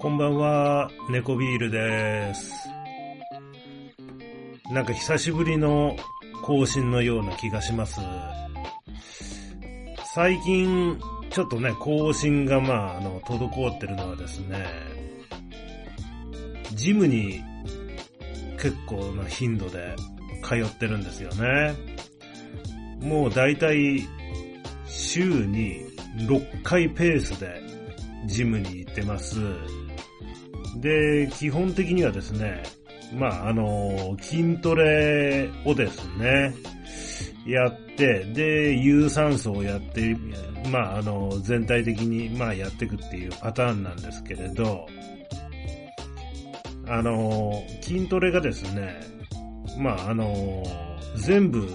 こんばんは、猫ビールです。なんか久しぶりの更新のような気がします。最近、ちょっとね、更新がまあ、あの、滞ってるのはですね、ジムに結構な頻度で通ってるんですよね。もうだいたい週に6回ペースでジムに行ってます。で、基本的にはですね、まあ、あの、筋トレをですね、やって、で、有酸素をやって、まあ、あの、全体的に、まあ、やっていくっていうパターンなんですけれど、あの、筋トレがですね、まあ、あの、全部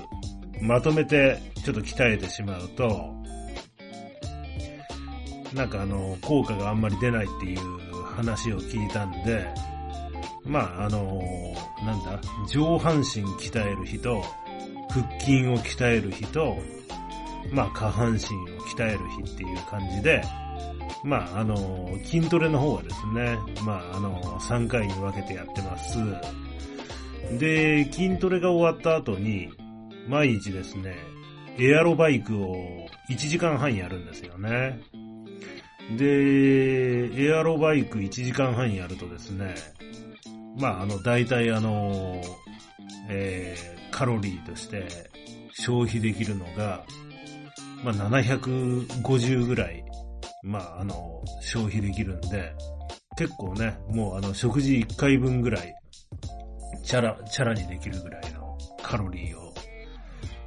まとめてちょっと鍛えてしまうと、なんかあの、効果があんまり出ないっていう話を聞いたんで、まああの、なんだ、上半身鍛える日と、腹筋を鍛える日と、まあ下半身を鍛える日っていう感じで、まああの、筋トレの方はですね、まああの、3回に分けてやってます。で、筋トレが終わった後に、毎日ですね、エアロバイクを1時間半やるんですよね。で、エアロバイク1時間半やるとですね、まあ、あの、大体あの、えー、カロリーとして消費できるのが、まあ、750ぐらい、まあ、あの、消費できるんで、結構ね、もうあの、食事1回分ぐらい、チャラ、チャラにできるぐらいのカロリーを、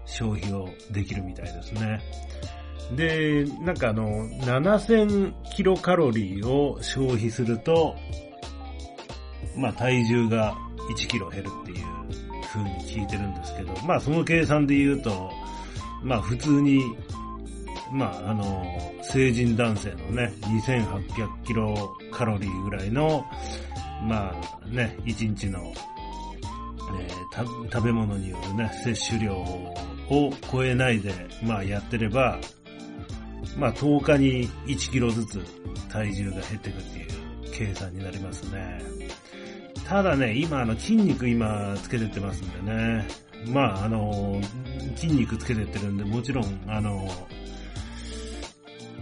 消費をできるみたいですね。で、なんかあの、7000キロカロリーを消費すると、まあ体重が1キロ減るっていう風に聞いてるんですけど、まあその計算で言うと、まあ普通に、まああの、成人男性のね、2800キロカロリーぐらいの、まあね、1日の、えー食べ物によるね、摂取量を超えないで、まあやってれば、まあ10日に1キロずつ体重が減っていくっていう計算になりますね。ただね、今あの筋肉今つけてってますんでね。まああの、筋肉つけてってるんで、もちろんあの、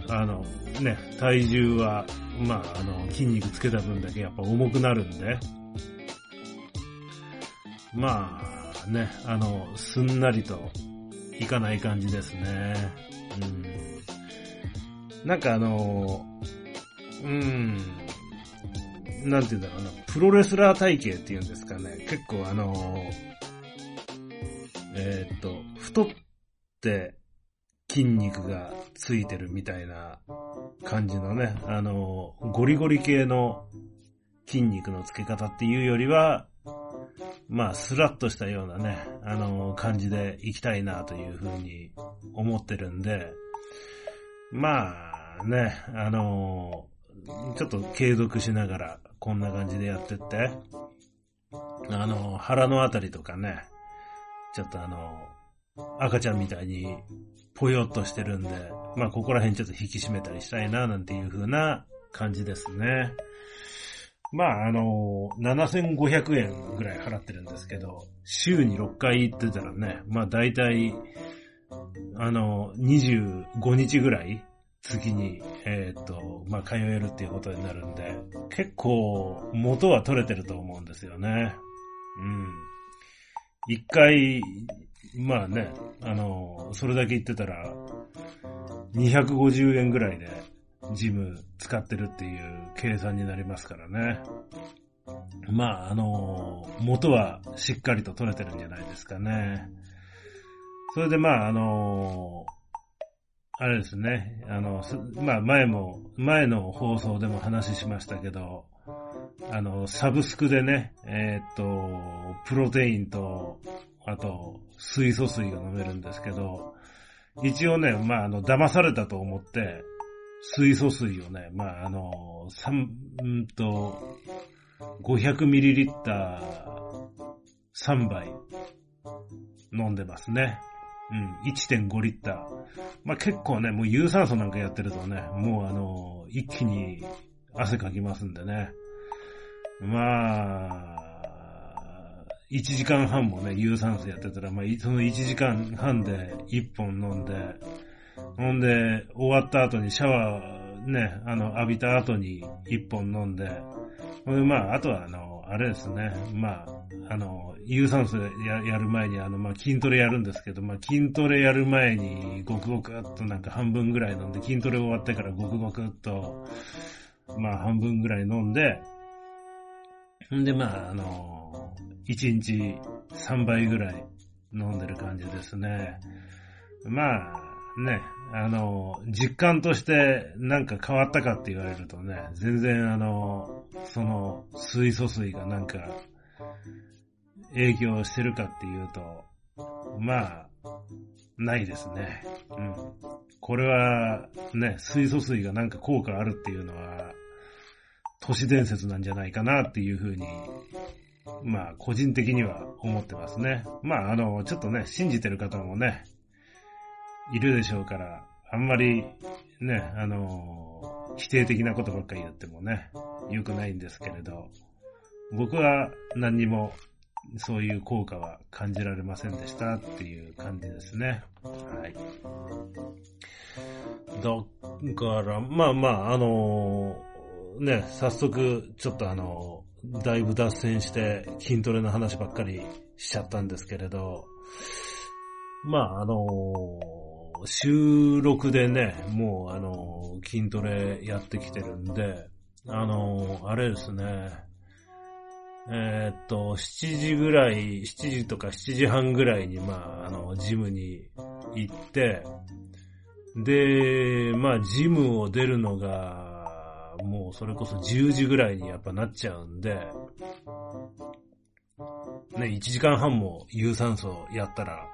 あの、ね、体重は、まああの、筋肉つけた分だけやっぱ重くなるんで、まあね、あの、すんなりといかない感じですね。うん。なんかあの、うーん、なんて言うんだろうな、プロレスラー体型っていうんですかね、結構あの、えーっと、太って筋肉がついてるみたいな感じのね、あの、ゴリゴリ系の筋肉のつけ方っていうよりは、まあ、スラッとしたようなね、あの、感じでいきたいなというふうに思ってるんで、まあ、ね、あの、ちょっと継続しながら、こんな感じでやってって、あの、腹のあたりとかね、ちょっとあの、赤ちゃんみたいに、ぽよっとしてるんで、まあ、ここら辺ちょっと引き締めたりしたいな、なんていう風な感じですね。まあ、あの、7500円ぐらい払ってるんですけど、週に6回行ってたらね、まあ大体、あの、25日ぐらい、月に、えーっと、まあ通えるっていうことになるんで、結構元は取れてると思うんですよね。うん。一回、まあね、あの、それだけ言ってたら、250円ぐらいで、ジム使ってるっていう計算になりますからね。まあ、あの、元はしっかりと取れてるんじゃないですかね。それでまあ、あの、あれですね、あの、まあ前も、前の放送でも話しましたけど、あの、サブスクでね、えーっと、プロテインと、あと、水素水が飲めるんですけど、一応ね、まあ、あの、騙されたと思って、水素水をね、まあ、あの、三、うんと、500ml 3杯飲んでますね。うん、1.5リッター。まあ結構ね、もう有酸素なんかやってるとね、もうあの、一気に汗かきますんでね。まあ、1時間半もね、有酸素やってたら、まあ、その1時間半で1本飲んで、ほんで、終わった後にシャワーね、あの、浴びた後に1本飲んで、ほんで、まあ、あとはあの、あれですね、まあ、あの、有酸素ややる前に、あの、まあ、筋トレやるんですけど、まあ、筋トレやる前に、ごくごくっとなんか半分ぐらい飲んで、筋トレ終わってからごくごくっと、まあ、半分ぐらい飲んで、んで、まあ、あの、1日3倍ぐらい飲んでる感じですね。まあ、ね、あの、実感としてなんか変わったかって言われるとね、全然あの、その水素水がなんか影響してるかっていうと、まあ、ないですね。うん。これはね、水素水がなんか効果あるっていうのは、都市伝説なんじゃないかなっていうふうに、まあ、個人的には思ってますね。まあ、あの、ちょっとね、信じてる方もね、いるでしょうから、あんまり、ね、あの、否定的なことばっかり言ってもね、良くないんですけれど、僕は何にもそういう効果は感じられませんでしたっていう感じですね。はい。だから、まあまあ、あのね、早速、ちょっとあの、だいぶ脱線して筋トレの話ばっかりしちゃったんですけれど、まああの収録でね、もうあの筋トレやってきてるんで、あのあれですね、えー、っと、7時ぐらい、7時とか7時半ぐらいに、まあ、あの、ジムに行って、で、まあ、ジムを出るのが、もうそれこそ10時ぐらいにやっぱなっちゃうんで、ね、1時間半も有酸素やったら、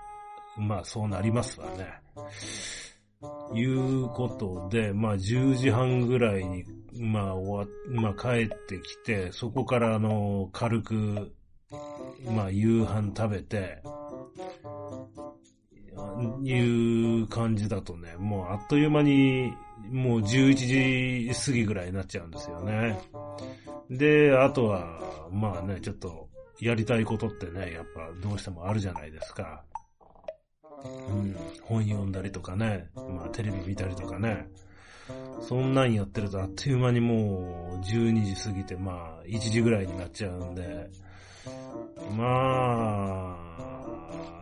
まあそうなりますわね。いうことで、まあ10時半ぐらいに、まあ終わ、まあ帰ってきて、そこからあの、軽く、まあ夕飯食べて、いう感じだとね、もうあっという間にもう11時過ぎぐらいになっちゃうんですよね。で、あとは、まあね、ちょっと、やりたいことってね、やっぱどうしてもあるじゃないですか。うん、本読んだりとかね、まあテレビ見たりとかね。そんなんやってるとあっという間にもう12時過ぎて、まあ1時ぐらいになっちゃうんで、ま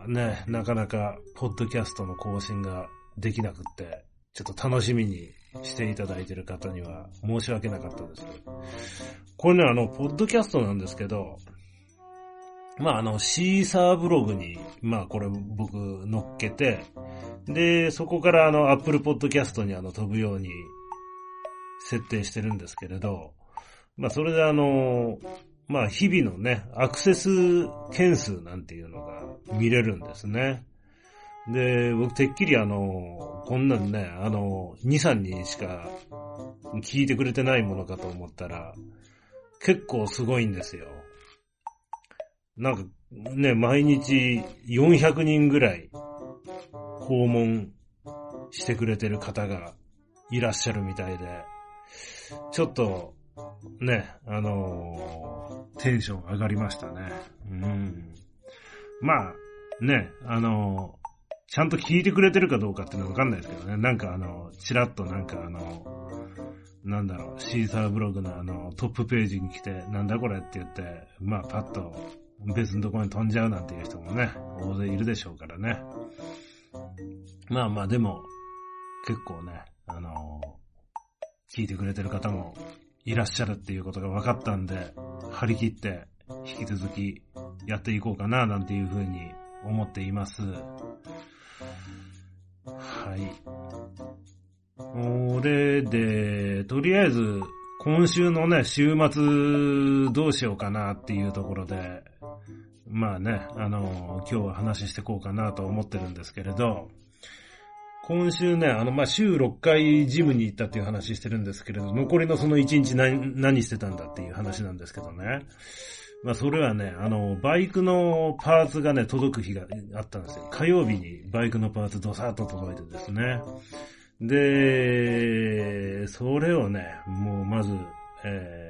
あ、ね、なかなかポッドキャストの更新ができなくって、ちょっと楽しみにしていただいてる方には申し訳なかったです。これね、あの、ポッドキャストなんですけど、まあ、あの、シーサーブログに、まあ、これ僕乗っけて、で、そこからあの、アップルポッドキャストにあの、飛ぶように設定してるんですけれど、まあ、それであの、まあ、日々のね、アクセス件数なんていうのが見れるんですね。で、僕てっきりあの、こんなんね、あの、2、3人しか聞いてくれてないものかと思ったら、結構すごいんですよ。なんか、ね、毎日400人ぐらい訪問してくれてる方がいらっしゃるみたいで、ちょっと、ね、あのー、テンション上がりましたね。うん。まあ、ね、あのちゃんと聞いてくれてるかどうかっていうのはわかんないですけどね。なんかあの、ちらっとなんかあの、なんだろう、シーサーブログのあの、トップページに来て、なんだこれって言って、まあパッと別のところに飛んじゃうなんていう人もね、大勢いるでしょうからね。まあまあでも、結構ね、あの聞いてくれてる方もいらっしゃるっていうことが分かったんで、張り切って引き続きやっていこうかななんていうふうに思っています。はい。これで、とりあえず、今週のね、週末どうしようかなっていうところで、まあね、あの、今日は話してこうかなと思ってるんですけれど、今週ね、あの、まあ、週6回ジムに行ったっていう話してるんですけれど、残りのその1日何、何してたんだっていう話なんですけどね。まあそれはね、あの、バイクのパーツがね、届く日があったんですよ。火曜日にバイクのパーツドサーッと届いてですね。で、それをね、もうまず、えー、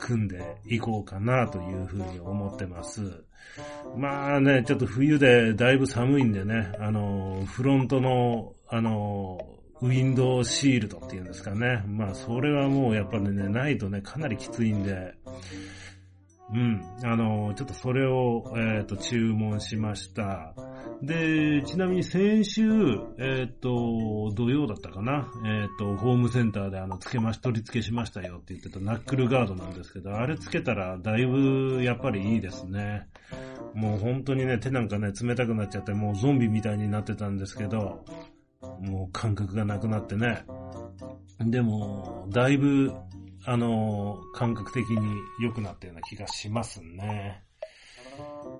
組んでいこうかなというふうに思ってます。まあね、ちょっと冬でだいぶ寒いんでね、あの、フロントの、あの、ウィンドウシールドっていうんですかね。まあそれはもうやっぱりね、ないとね、かなりきついんで、うん。あの、ちょっとそれを、えっ、ー、と、注文しました。で、ちなみに先週、えっ、ー、と、土曜だったかな。えっ、ー、と、ホームセンターであの、つけまし、取り付けしましたよって言ってたナックルガードなんですけど、あれつけたらだいぶやっぱりいいですね。もう本当にね、手なんかね、冷たくなっちゃって、もうゾンビみたいになってたんですけど、もう感覚がなくなってね。でも、だいぶあの、感覚的に良くなったような気がしますね。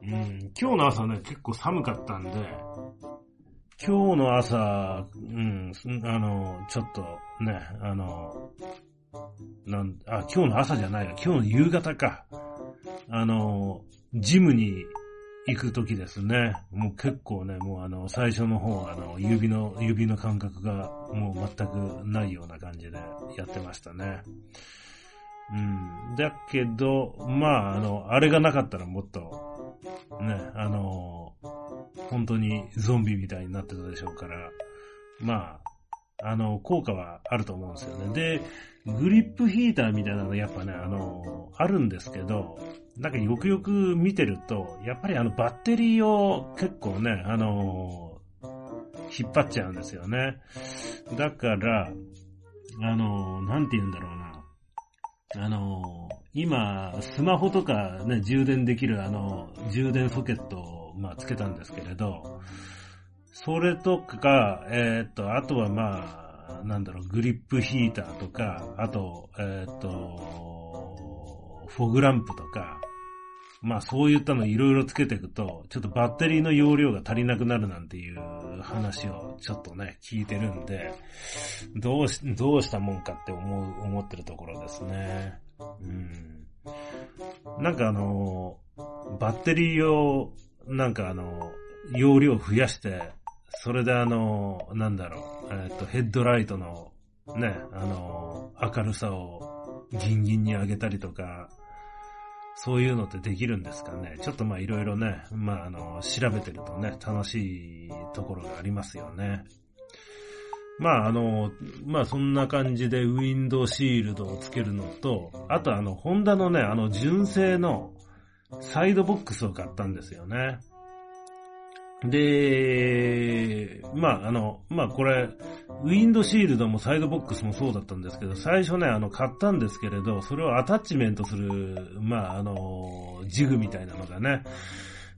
うん、今日の朝ね、結構寒かったんで、今日の朝、うん、あの、ちょっとね、あの、なん、あ、今日の朝じゃないわ、今日の夕方か。あの、ジムに行く時ですね。もう結構ね、もうあの、最初の方、あの、指の、指の感覚がもう全くないような感じでやってましたね。うん。だけど、まあ、あの、あれがなかったらもっと、ね、あの、本当にゾンビみたいになってたでしょうから、まあ、あの、効果はあると思うんですよね。で、グリップヒーターみたいなのやっぱね、あの、あるんですけど、なんかよくよく見てると、やっぱりあのバッテリーを結構ね、あの、引っ張っちゃうんですよね。だから、あの、なんて言うんだろうな。あの、今、スマホとかね、充電できるあの、充電ソケットを、まあ、つけたんですけれど、それとか、えー、っと、あとはまあ、なんだろう、グリップヒーターとか、あと、えー、っと、フォグランプとか、まあそういったのいろいろつけていくと、ちょっとバッテリーの容量が足りなくなるなんていう話をちょっとね、聞いてるんで、どうし、どうしたもんかって思う、思ってるところですね。うん。なんかあの、バッテリーを、なんかあの、容量増やして、それであの、なんだろう、えっ、と、ヘッドライトの、ね、あの、明るさをギンギンに上げたりとか、そういうのってできるんですかね？ちょっとまあいろいろね、まああの、調べてるとね、楽しいところがありますよね。まああの、まあそんな感じでウィンドウシールドをつけるのと、あとあの、ホンダのね、あの純正のサイドボックスを買ったんですよね。で、まあ、あの、まあ、これ、ウィンドシールドもサイドボックスもそうだったんですけど、最初ね、あの、買ったんですけれど、それをアタッチメントする、まあ、あの、ジグみたいなのがね、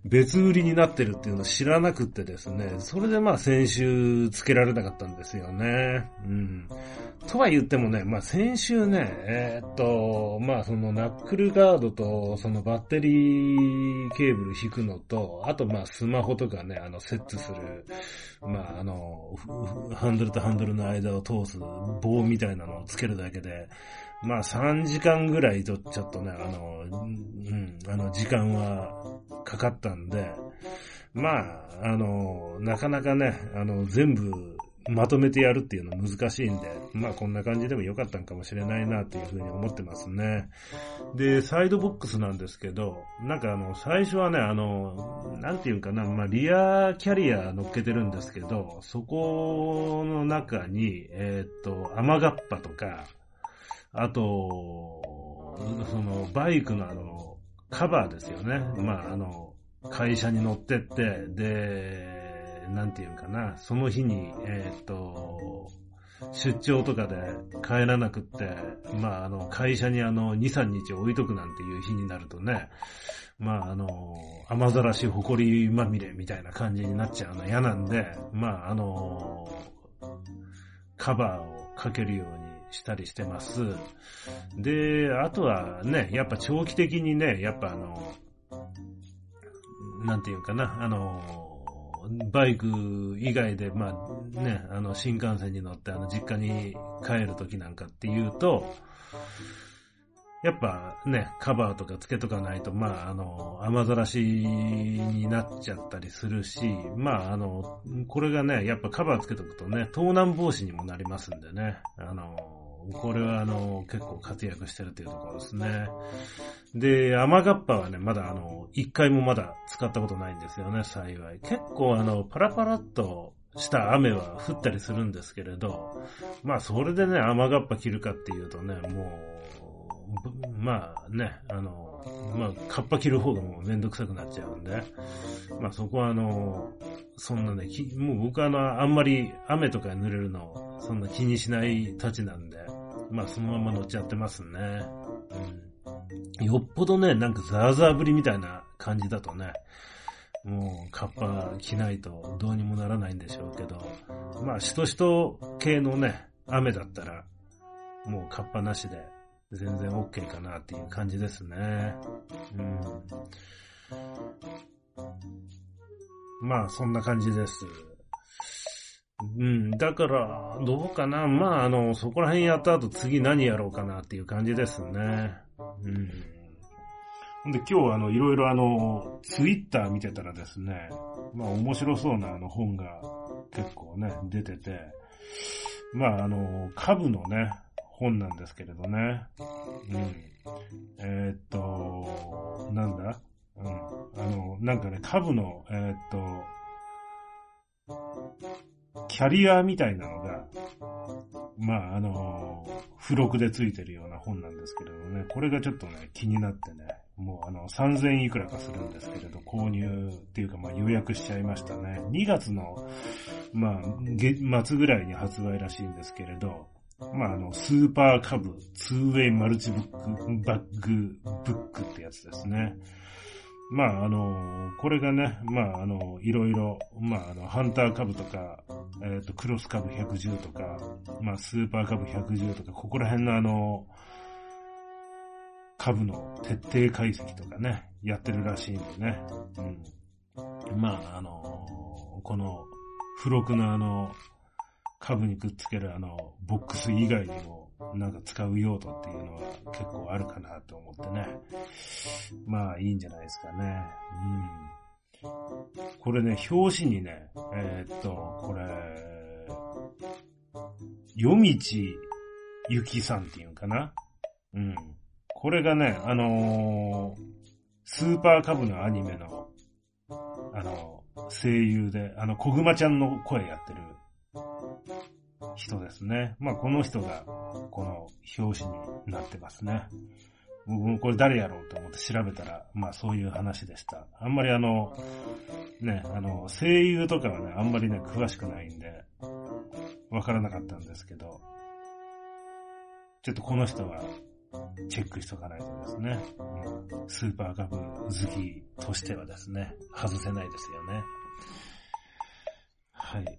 別売りになってるっていうのを知らなくてですね、それでまあ先週つけられなかったんですよね。うん。とは言ってもね、まあ先週ね、えー、っと、まあそのナックルガードとそのバッテリーケーブル引くのと、あとまあスマホとかね、あのセットする、まああの、ハンドルとハンドルの間を通す棒みたいなのをつけるだけで、まあ3時間ぐらいとちょっとね、あの、うん、あの時間はかかったんで、まあ、あの、なかなかね、あの、全部まとめてやるっていうの難しいんで、まあこんな感じでもよかったんかもしれないなっていうふうに思ってますね。で、サイドボックスなんですけど、なんかあの、最初はね、あの、なんていうかな、まあリアキャリア乗っけてるんですけど、そこの中に、えっ、と、雨がっぱとか、あと、その、バイクのあの、カバーですよね。まあ、あの、会社に乗ってって、で、なんていうかな、その日に、えー、っと、出張とかで帰らなくって、まあ、あの、会社にあの、2、3日置いとくなんていう日になるとね、まあ、あの、雨ざらし、埃まみれみたいな感じになっちゃうの嫌なんで、まあ、あの、カバーをかけるようにしたりしてます。で、あとはね、やっぱ長期的にね、やっぱあの、なんていうかな、あの、バイク以外で、まあね、あの、新幹線に乗って、あの、実家に帰るときなんかっていうと、やっぱね、カバーとかつけとかないと、まあ、あの、雨ざらしになっちゃったりするし、まあ、あの、これがね、やっぱカバーつけとくとね、盗難防止にもなりますんでね、あの、これはあの、結構活躍してるというところですね。で、雨がっぱはね、まだあの、一回もまだ使ったことないんですよね、幸い。結構あの、パラパラっとした雨は降ったりするんですけれど、まあそれでね、雨がっぱ着るかっていうとね、もう、まあね、あの、まあ、カッパ着る方がもうめんどくさくなっちゃうんで、まあそこはあの、そんなね、もう僕はあの、あんまり雨とかに濡れるの、そんな気にしないたちなんで、まあそのまま乗っちゃってますね。うん。よっぽどね、なんかザーザー降りみたいな感じだとね、もうカッパ着ないとどうにもならないんでしょうけど、まあしとしと系のね、雨だったら、もうカッパなしで全然 OK かなっていう感じですね。うん。まあそんな感じです。うん、だから、どうかな。まあ、あの、そこら辺やった後次何やろうかなっていう感じですね。うん。ほんで、今日あの、いろいろあの、ツイッター見てたらですね、まあ面白そうなあの本が結構ね、出てて、まああの、株のね、本なんですけれどね。うん。えー、っと、なんだ？うん。あの、なんかね、株の、えー、っと、キャリアみたいなのが、まあ、あの、付録でついてるような本なんですけれどね、これがちょっとね、気になってね、もうあの、3000いくらかするんですけれど、購入っていうか、まあ予約しちゃいましたね。2月の、まあ、月末ぐらいに発売らしいんですけれど、まあ、あの、スーパーカブ、ツーウェイマルチブック、バッグ、ブックってやつですね。まあ、あの、これがね、まあ、あの、いろいろ、まあ、あの、ハンターカブとか、えっ、ー、と、クロス株110とか、まあ、スーパー株110とか、ここら辺のあの、株の徹底解析とかね、やってるらしいんでね。うん。まあ、あの、この、付録のあの、株にくっつけるあの、ボックス以外にも、なんか使う用途っていうのは結構あるかなと思ってね。まあいいんじゃないですかね。うん。これね、表紙にね、えー、っと、これ、夜道ゆきさんっていうんかなうん。これがね、あのー、スーパーカブのアニメの、あの、声優で、あの、小熊ちゃんの声やってる人ですね。まあ、この人が、この表紙になってますね。僕もこれ誰やろうと思って調べたら、まあそういう話でした。あんまりあの、ね、あの、声優とかはね、あんまりね、詳しくないんで、わからなかったんですけど、ちょっとこの人は、チェックしとかないとですね、うん、スーパーカブ好きとしてはですね、外せないですよね。はい。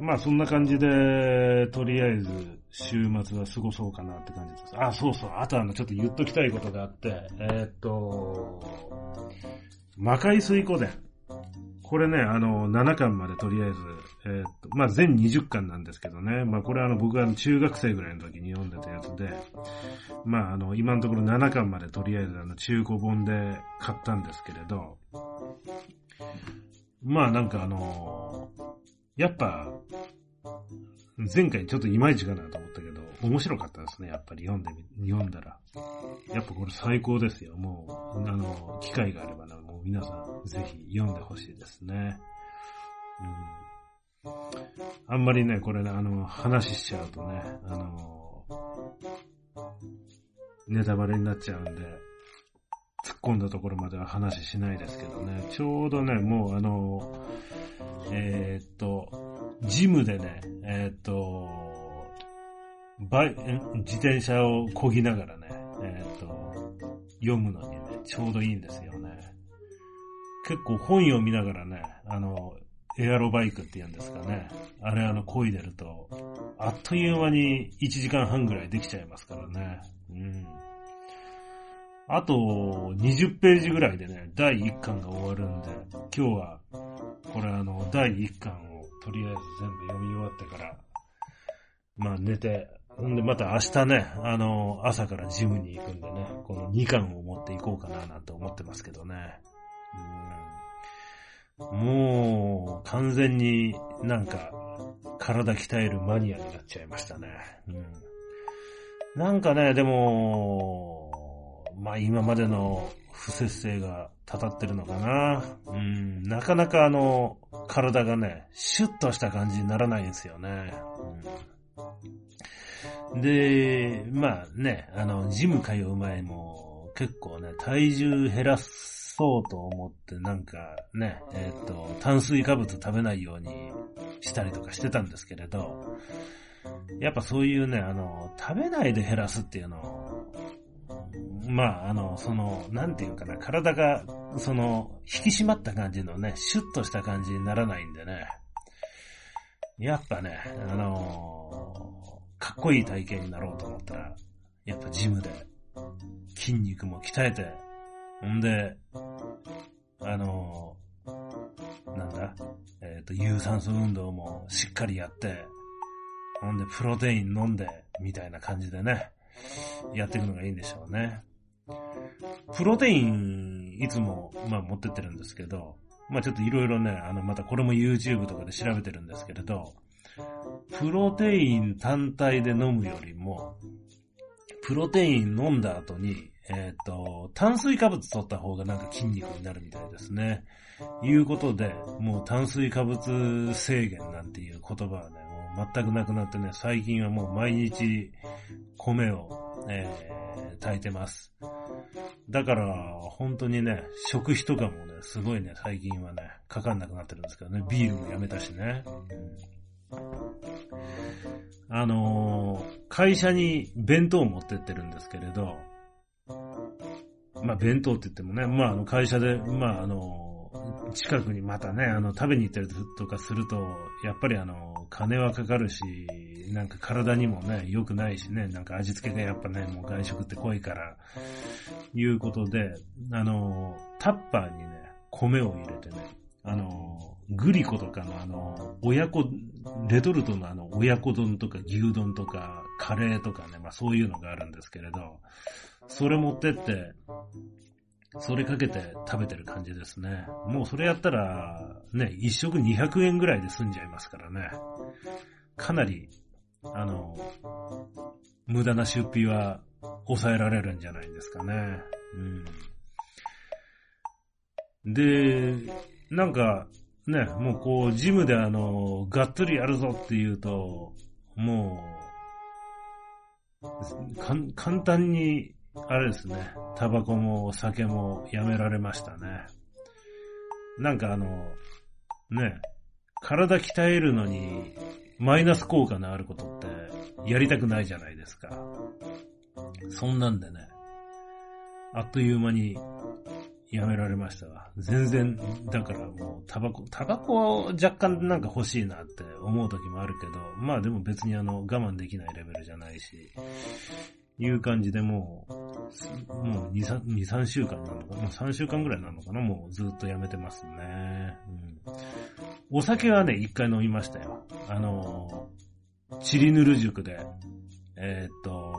まあそんな感じで、とりあえず週末は過ごそうかなって感じです。あ、そうそう。あとあの、ちょっと言っときたいことがあって、えー、っと、魔界水湖伝。これね、あの、7巻までとりあえず、えー、っと、まあ全20巻なんですけどね。まあこれはあの、僕が中学生ぐらいの時に読んでたやつで、まああの、今のところ7巻までとりあえずあの、中古本で買ったんですけれど、まあなんかあのやっぱ、前回ちょっといまいちかなと思ったけど、面白かったですね、やっぱり読んでみ、読んだら。やっぱこれ最高ですよ。もう、あの、機会があればな、もう皆さんぜひ読んでほしいですね。うん。あんまりね、これね、あの、話しちゃうとね、あの、ネタバレになっちゃうんで、突っ込んだところまでは話しないですけどね、ちょうどね、もうあの、えー、っと、ジムでね、えー、っと、バイ、自転車を漕ぎながらね、えー、っと、読むのにね、ちょうどいいんですよね。結構本読みながらね、あの、エアロバイクって言うんですかね。あれあの、漕いでると、あっという間に1時間半ぐらいできちゃいますからね。うん。あと20ページぐらいでね、第1巻が終わるんで、今日は、これあの、第1巻をとりあえず全部読み終わってから、まあ寝て、ほんで、また明日ね、あの、朝からジムに行くんでね、この2巻を持っていこうかななんて思ってますけどね。うん、もう、完全になんか、体鍛えるマニアになっちゃいましたね。うん、なんかね、でも、まあ今までの不節制がたたってるのかな。うん、なかなかあの、体がね、シュッとした感じにならないんですよね。うん、で、まあね、あの、ジム通う前も結構ね、体重減らそうと思ってなんかね、えっ、ー、と、炭水化物食べないようにしたりとかしてたんですけれど、やっぱそういうね、あの、食べないで減らすっていうのまあ、あの、その、なんていうかな、体が、その、引き締まった感じのね、シュッとした感じにならないんでね。やっぱね、あのー、かっこいい体型になろうと思ったら、やっぱジムで、筋肉も鍛えて、ほんで、あのー、なんだ、えっ、ー、と、有酸素運動もしっかりやって、ほんで、プロテイン飲んで、みたいな感じでね、やっていくのがいいんでしょうね。プロテイン、いつも、まあ持ってってるんですけど、まあちょっといろいろね、あの、またこれも YouTube とかで調べてるんですけれど、プロテイン単体で飲むよりも、プロテイン飲んだ後に、えっ、ー、と、炭水化物取った方がなんか筋肉になるみたいですね。いうことで、もう炭水化物制限なんていう言葉はね、もう全くなくなってね、最近はもう毎日米を、えー、炊いてます。だから、本当にね、食費とかもね、すごいね、最近はね、かかんなくなってるんですけどね、ビールもやめたしね。うん、あのー、会社に弁当を持ってってるんですけれど、まあ弁当って言ってもね、まああの会社で、まああの近くにまたね、あの、食べに行ったりとかすると、やっぱりあの、金はかかるし、なんか体にもね、良くないしね、なんか味付けがやっぱね、もう外食って濃いから、いうことで、あの、タッパーにね、米を入れてね、あの、グリコとかのあの、親子、レトルトのあの、親子丼とか牛丼とか、カレーとかね、まあそういうのがあるんですけれど、それ持ってって、それかけて食べてる感じですね。もうそれやったら、ね、一食200円ぐらいで済んじゃいますからね。かなり、あの、無駄な出費は抑えられるんじゃないですかね。うん。で、なんか、ね、もうこう、ジムであの、がっつりやるぞっていうと、もう、簡単にあれですね、タバコもお酒もやめられましたね。なんかあの、ね、体鍛えるのにマイナス効果のあることってやりたくないじゃないですか。そんなんでね、あっという間にやめられましたわ。全然、だからもうタバコ、タバコは若干なんか欲しいなって思う時もあるけど、まあでも別にあの我慢できないレベルじゃないし、いう感じでもう、もう2、3、2、3週間なのかもう3週間ぐらいなのかなもうずっとやめてますね。うん。お酒はね、一回飲みましたよ。あの、チリヌル塾で、えー、っと、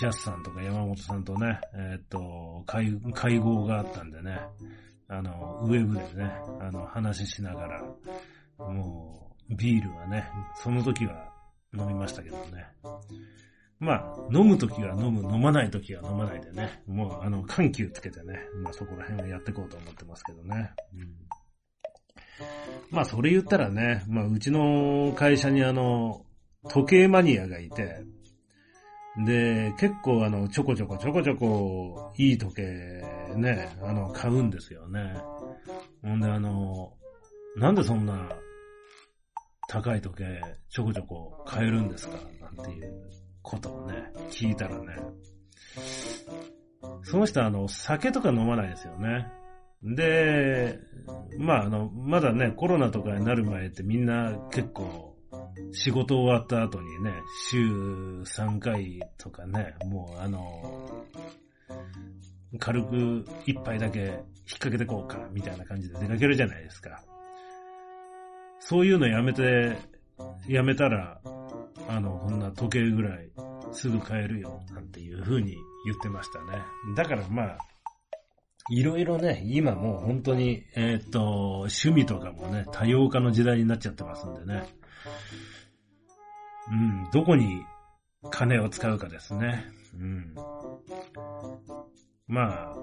ジャスさんとか山本さんとね、えー、っと会、会合があったんでね、あの、ウェブでね、あの、話しながら、もう、ビールはね、その時は飲みましたけどね。まあ、飲むときは飲む、飲まないときは飲まないでね、もう、あの、緩急つけてね、まあそこら辺はやっていこうと思ってますけどね。うん、まあ、それ言ったらね、まあ、うちの会社にあの、時計マニアがいて、で、結構あの、ちょこちょこちょこちょこ、いい時計ね、あの、買うんですよね。ほんであの、なんでそんな、高い時計、ちょこちょこ買えるんですか？なんていうことをね、聞いたらね、その人はあの、酒とか飲まないですよね。で、まああの、まだね、コロナとかになる前ってみんな結構、仕事終わった後にね、週3回とかね、もうあの、軽く一杯だけ引っ掛けてこうか、みたいな感じで出かけるじゃないですか。そういうのやめて、やめたら、あの、こんな時計ぐらいすぐ買えるよ、なんていう風に言ってましたね。だからまあ、いろいろね、今もう本当に、えー、っと、趣味とかもね、多様化の時代になっちゃってますんでね。うん、どこに金を使うかですね。うん。まあ、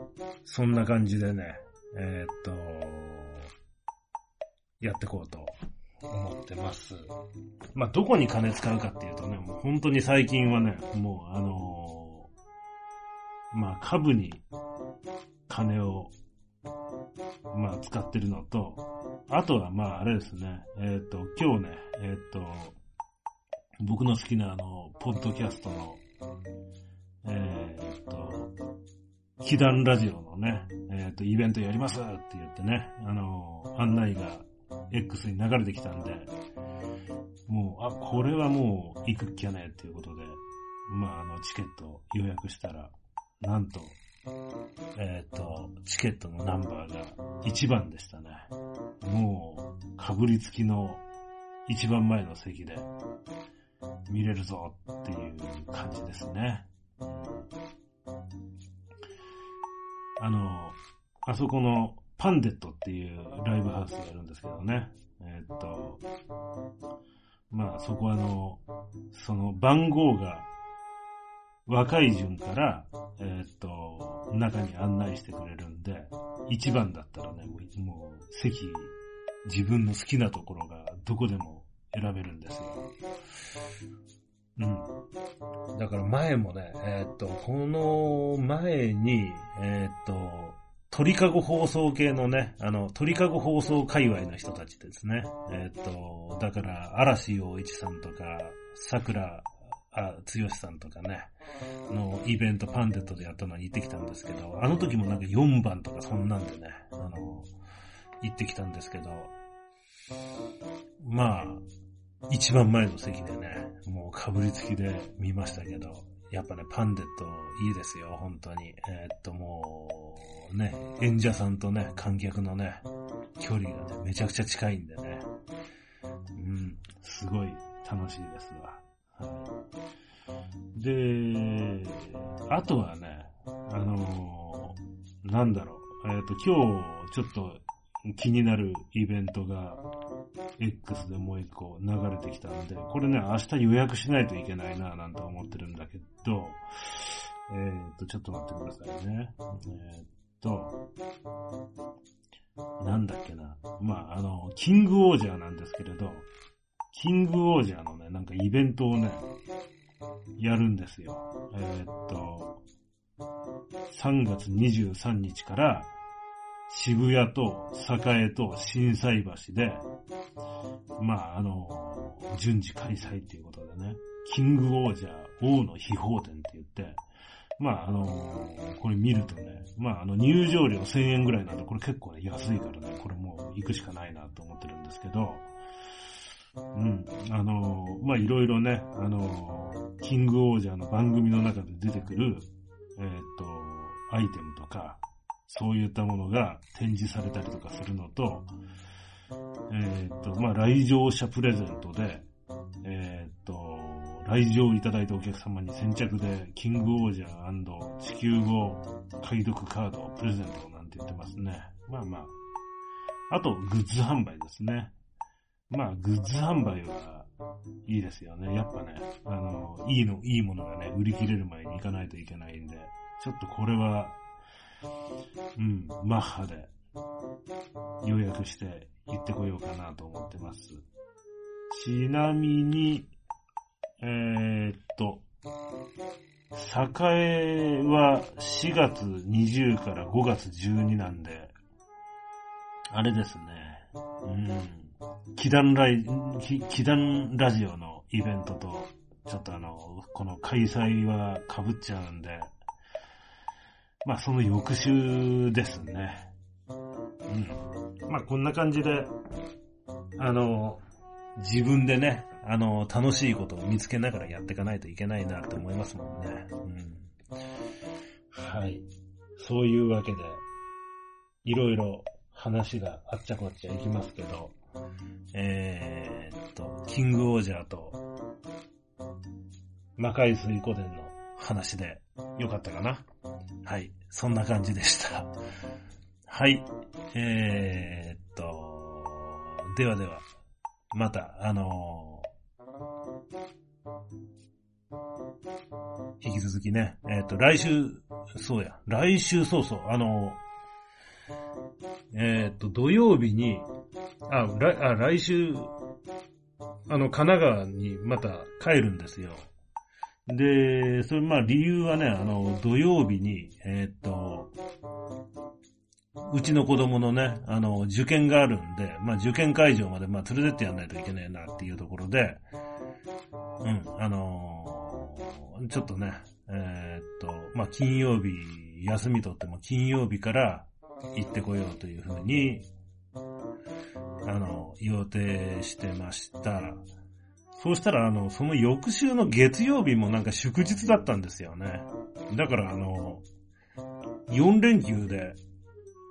そんな感じでね、えー、っと、やっていこうと思ってます。まあ、どこに金使うかっていうとね、もう本当に最近はね、もうあのー、まあ、株に金を、まあ、使ってるのと、あとはまあ、あれですね、えっ、ー、と、今日ね、えっ、ー、と、僕の好きなあの、ポッドキャストの、えっ、と、祈願ラジオのね、えっ、と、イベントやりますって言ってね、あの、案内が X に流れてきたんで、もう、あ、これはもう行くっきゃねっていうことで、まあ、あの、チケット予約したら、なんと、えっ、ー、と、チケットのナンバーが1番でしたね。もう、かぶりつきの一番前の席で見れるぞっていう感じですね。あの、あそこのパンデットっていうライブハウスがあるんですけどね。えー、っと、まあそこはあの、その番号が若い順から、えー、っと、中に案内してくれるんで、1番だったらね、もう席、自分の好きなところがどこでも選べるんですよ。うん。だから前もね、えー、っと、この前に、え、っと、鳥かご放送系のね、あの、鳥かご放送界隈の人たちですね。えっ、と、だから、嵐陽一さんとか、桜、あ、剛さんとかね、のイベントパンデットでやったのに行ってきたんですけど、あの時もなんか4番とかそんなんでね、あの、行ってきたんですけど、まあ、一番前の席でね、もうかぶりつきで見ましたけど、やっぱね、パンデットいいですよ、本当に。えー、っともう、ね、演者さんとね、観客のね、距離がね、めちゃくちゃ近いんでね。うん、すごい楽しいですわ。はい。で、あとはね、あのー、なんだろう、えー、っと、今日、ちょっと気になるイベントが、X でもう一個流れてきたんで、これね、明日予約しないといけないなぁなんて思ってるんだけど、えー、っと、ちょっと待ってくださいね。えー、っと、なんだっけな。まあ、あの、キングオージャーなんですけれど、キングオージャーのね、なんかイベントをね、やるんですよ。えー、っと、3月23日から渋谷と栄と震災橋で、まあ、あの、順次開催っていうことでね、キングオージャー王の秘宝展って言って、まあ、あの、これ見るとね、まあ、あの、入場料1000円ぐらいなんで、これ結構ね、安いからね、これもう行くしかないなと思ってるんですけど、うん。あの、まあ、いろいろね、あの、キングオージャーの番組の中で出てくる、えー、っと、アイテムとか、そういったものが展示されたりとかするのと、えー、っと、まあ、来場者プレゼントで、えー、っと、来場いただいたお客様に先着で、キングオージャー地球語解読カードをプレゼントなんて言ってますね。まあまあ。あと、グッズ販売ですね。まあ、グッズ販売はいいですよね。やっぱね、あの、いいの、いいものがね、売り切れる前に行かないといけないんで、ちょっとこれはうん、マッハで予約して行ってこようかなと思ってます。ちなみに、えー、っと、栄は4月20から5月12なんで、あれですね、うん、祈願ライ、祈願ラジオのイベントと、ちょっとあの、この開催は被っちゃうんで、まあその翌週ですね。うん。まあこんな感じで、あの、自分でね、あの、楽しいことを見つけながらやっていかないといけないなって思いますもんね。うん。はい。そういうわけで、いろいろ話があっちゃこっちゃいきますけど、えー、っと、キングオージャーと、魔界水湖伝の話でよかったかなはい。そんな感じでした。はい。えー、っと、ではでは、また、あのー、引き続きね、えー、っと、来週、そうや、来週そうそう、あのー、えっと、土曜日に、あ、来、あ、来週、あの、神奈川にまた帰るんですよ。で、それまあ理由はね、あの、土曜日に、えー、っと、うちの子供のね、あの、受験があるんで、まあ受験会場までまあ連れてってやんないといけないなっていうところで、うん、あのー、ちょっとね、えー、っと、まあ金曜日、休み取っても金曜日から行ってこようというふうに、あの、予定してました。そうしたら、あの、その翌週の月曜日もなんか祝日だったんですよね。だから、あの、4連休で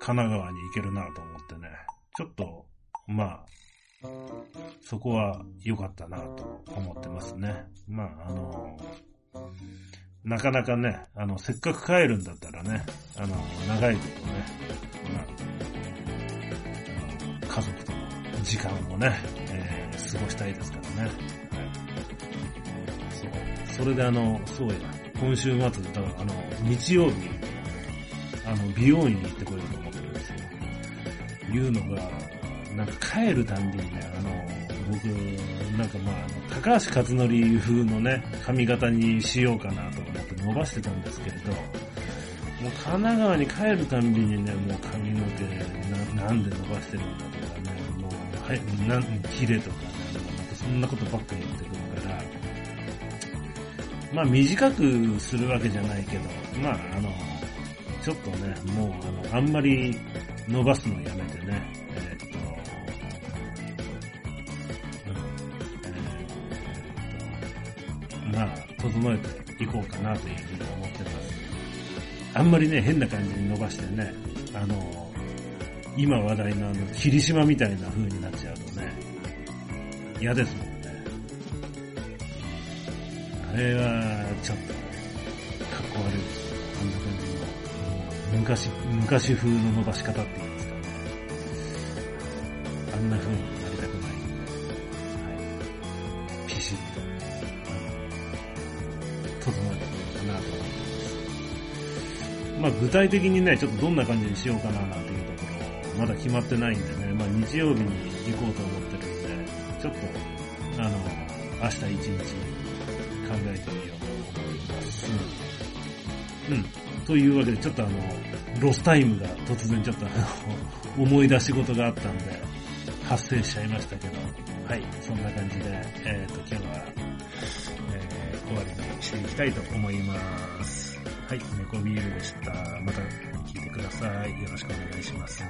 神奈川に行けるなと思ってね、ちょっと、まあ、そこは良かったなと思ってますね。まあ、あの、なかなかね、あの、せっかく帰るんだったらね、あの、長いことね、まあ、時間をね、えー、過ごしたいですからね。そう。それであの、そうや、今週末、だからあの、日曜日、あの、美容院に行ってこようと思ってるんですよ。いうのが、なんか帰るたんびにね、あの、僕、なんかまあ、高橋克典風のね、髪型にしようかなと思って伸ばしてたんですけれど、もう神奈川に帰るたんびにね、もう髪の毛な、なんで伸ばしてるんだと、はい、なん、綺麗とかね、なんかそんなことばっか言ってくるから、まあ短くするわけじゃないけど、まああの、ちょっとね、もうあの、あんまり伸ばすのやめてね、え、っと、うん、えー、まあ、整えていこうかなというふうに思ってます。あんまりね、変な感じに伸ばしてね、あの、今話題のあの、霧島みたいな風になっちゃうとね、嫌ですもんねあれは、ちょっと、かっこ悪いですよ。あんな感じの、昔、昔風の伸ばし方って言いますかね。あんな風になりたくないんで、はい。ピシッと、あの整えていこうかなと思います。まあ具体的にね、ちょっとどんな感じにしようかななんていう、まだ決まってないんでね、まあ日曜日に行こうと思ってるんで、ちょっと、あの、明日一日、考えてみようと思います。うん。というわけで、ちょっとあの、ロスタイムが突然ちょっとあの、思い出し事があったんで、発生しちゃいましたけど、はい、そんな感じで、えっ、ー、と、今日は、えー、終わりにしていきたいと思います。はい、猫ビールでした。また聞いてください。よろしくお願いします。